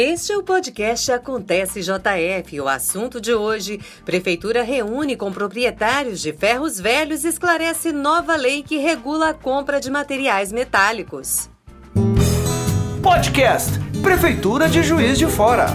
Este é o podcast Acontece JF. O assunto de hoje: Prefeitura reúne com proprietários de ferros velhos e esclarece nova lei que regula a compra de materiais metálicos. Podcast Prefeitura de Juiz de Fora.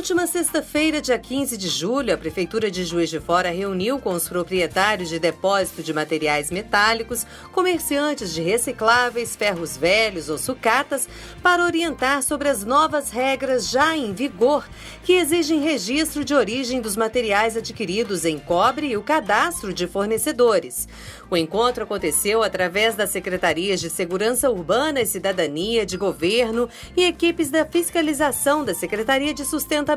Última sexta-feira, dia 15 de julho, a Prefeitura de Juiz de Fora reuniu com os proprietários de depósito de materiais metálicos, comerciantes de recicláveis, ferros velhos ou sucatas, para orientar sobre as novas regras já em vigor, que exigem registro de origem dos materiais adquiridos em cobre e o cadastro de fornecedores. O encontro aconteceu através das secretarias de Segurança Urbana e Cidadania, de Governo e equipes da fiscalização da Secretaria de Sustentabilidade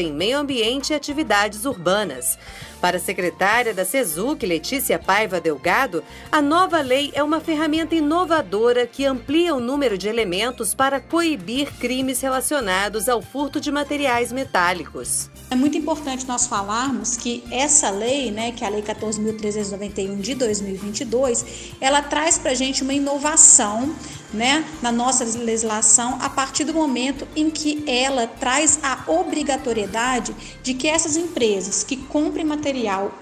em Meio Ambiente e Atividades Urbanas. Para a secretária da SESUC, Letícia Paiva Delgado, a nova lei é uma ferramenta inovadora que amplia o número de elementos para coibir crimes relacionados ao furto de materiais metálicos. É muito importante nós falarmos que essa lei, né, que é a Lei 14.391 de 2022, ela traz para a gente uma inovação né, na nossa legislação a partir do momento em que ela traz a obrigatoriedade de que essas empresas que comprem material,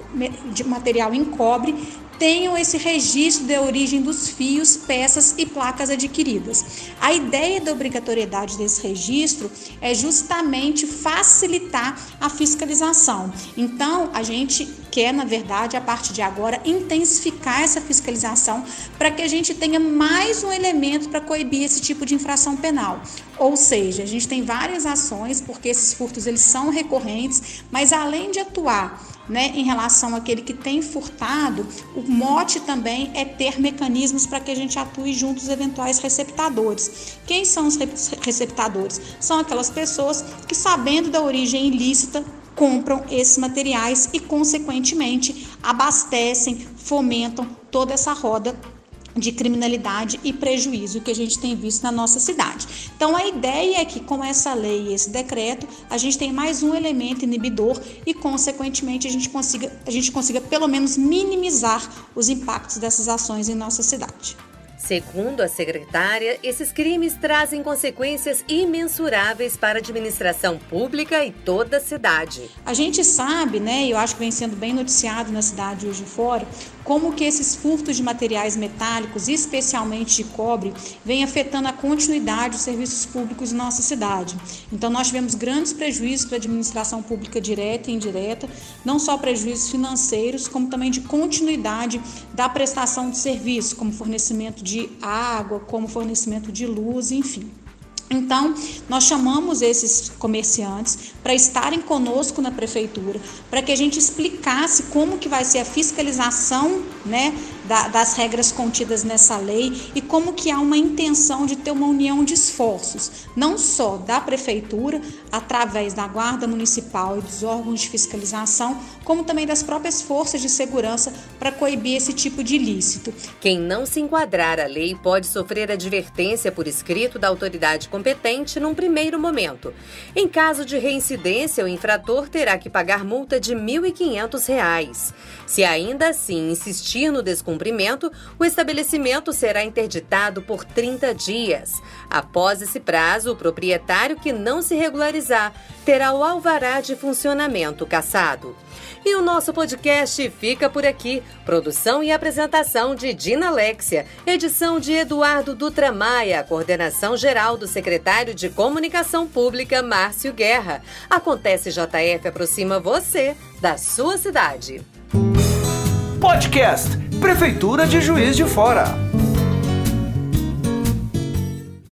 de material em cobre tenham esse registro da origem dos fios, peças e placas adquiridas. A ideia da obrigatoriedade desse registro é justamente facilitar a fiscalização. Então, a gente quer, na verdade, a partir de agora, intensificar essa fiscalização para que a gente tenha mais um elemento para coibir esse tipo de infração penal. Ou seja, a gente tem várias ações, porque esses furtos eles são recorrentes, mas além de atuar né, em relação àquele que tem furtado, o mote também é ter mecanismos para que a gente atue junto aos eventuais receptadores. Quem são os receptadores? São aquelas pessoas que, sabendo da origem ilícita, compram esses materiais e, consequentemente, abastecem, fomentam toda essa roda de criminalidade e prejuízo que a gente tem visto na nossa cidade. Então a ideia é que com essa lei e esse decreto, a gente tem mais um elemento inibidor e consequentemente a gente consiga a gente consiga pelo menos minimizar os impactos dessas ações em nossa cidade. Segundo a secretária, esses crimes trazem consequências imensuráveis para a administração pública e toda a cidade. A gente sabe, né, e eu acho que vem sendo bem noticiado na cidade hoje fora, como que esses furtos de materiais metálicos, especialmente de cobre, vem afetando a continuidade dos serviços públicos em nossa cidade. Então nós tivemos grandes prejuízos para a administração pública direta e indireta, não só prejuízos financeiros, como também de continuidade da prestação de serviço, como fornecimento de água, como fornecimento de luz, enfim. Então, nós chamamos esses comerciantes para estarem conosco na prefeitura, para que a gente explicasse como que vai ser a fiscalização, né, da, das regras contidas nessa lei e como que há uma intenção de ter uma união de esforços, não só da prefeitura, através da guarda municipal e dos órgãos de fiscalização, como também das próprias forças de segurança para coibir esse tipo de ilícito. Quem não se enquadrar à lei pode sofrer advertência por escrito da autoridade competente num primeiro momento. Em caso de reincidência, o infrator terá que pagar multa de R$ 1.500. Se ainda assim insistir no descumprimento, cumprimento, o estabelecimento será interditado por 30 dias. Após esse prazo, o proprietário que não se regularizar terá o alvará de funcionamento cassado. E o nosso podcast fica por aqui. Produção e apresentação de Dina Alexia, edição de Eduardo Dutra Maia, coordenação geral do secretário de Comunicação Pública, Márcio Guerra. Acontece JF aproxima você da sua cidade. Podcast Prefeitura de Juiz de Fora.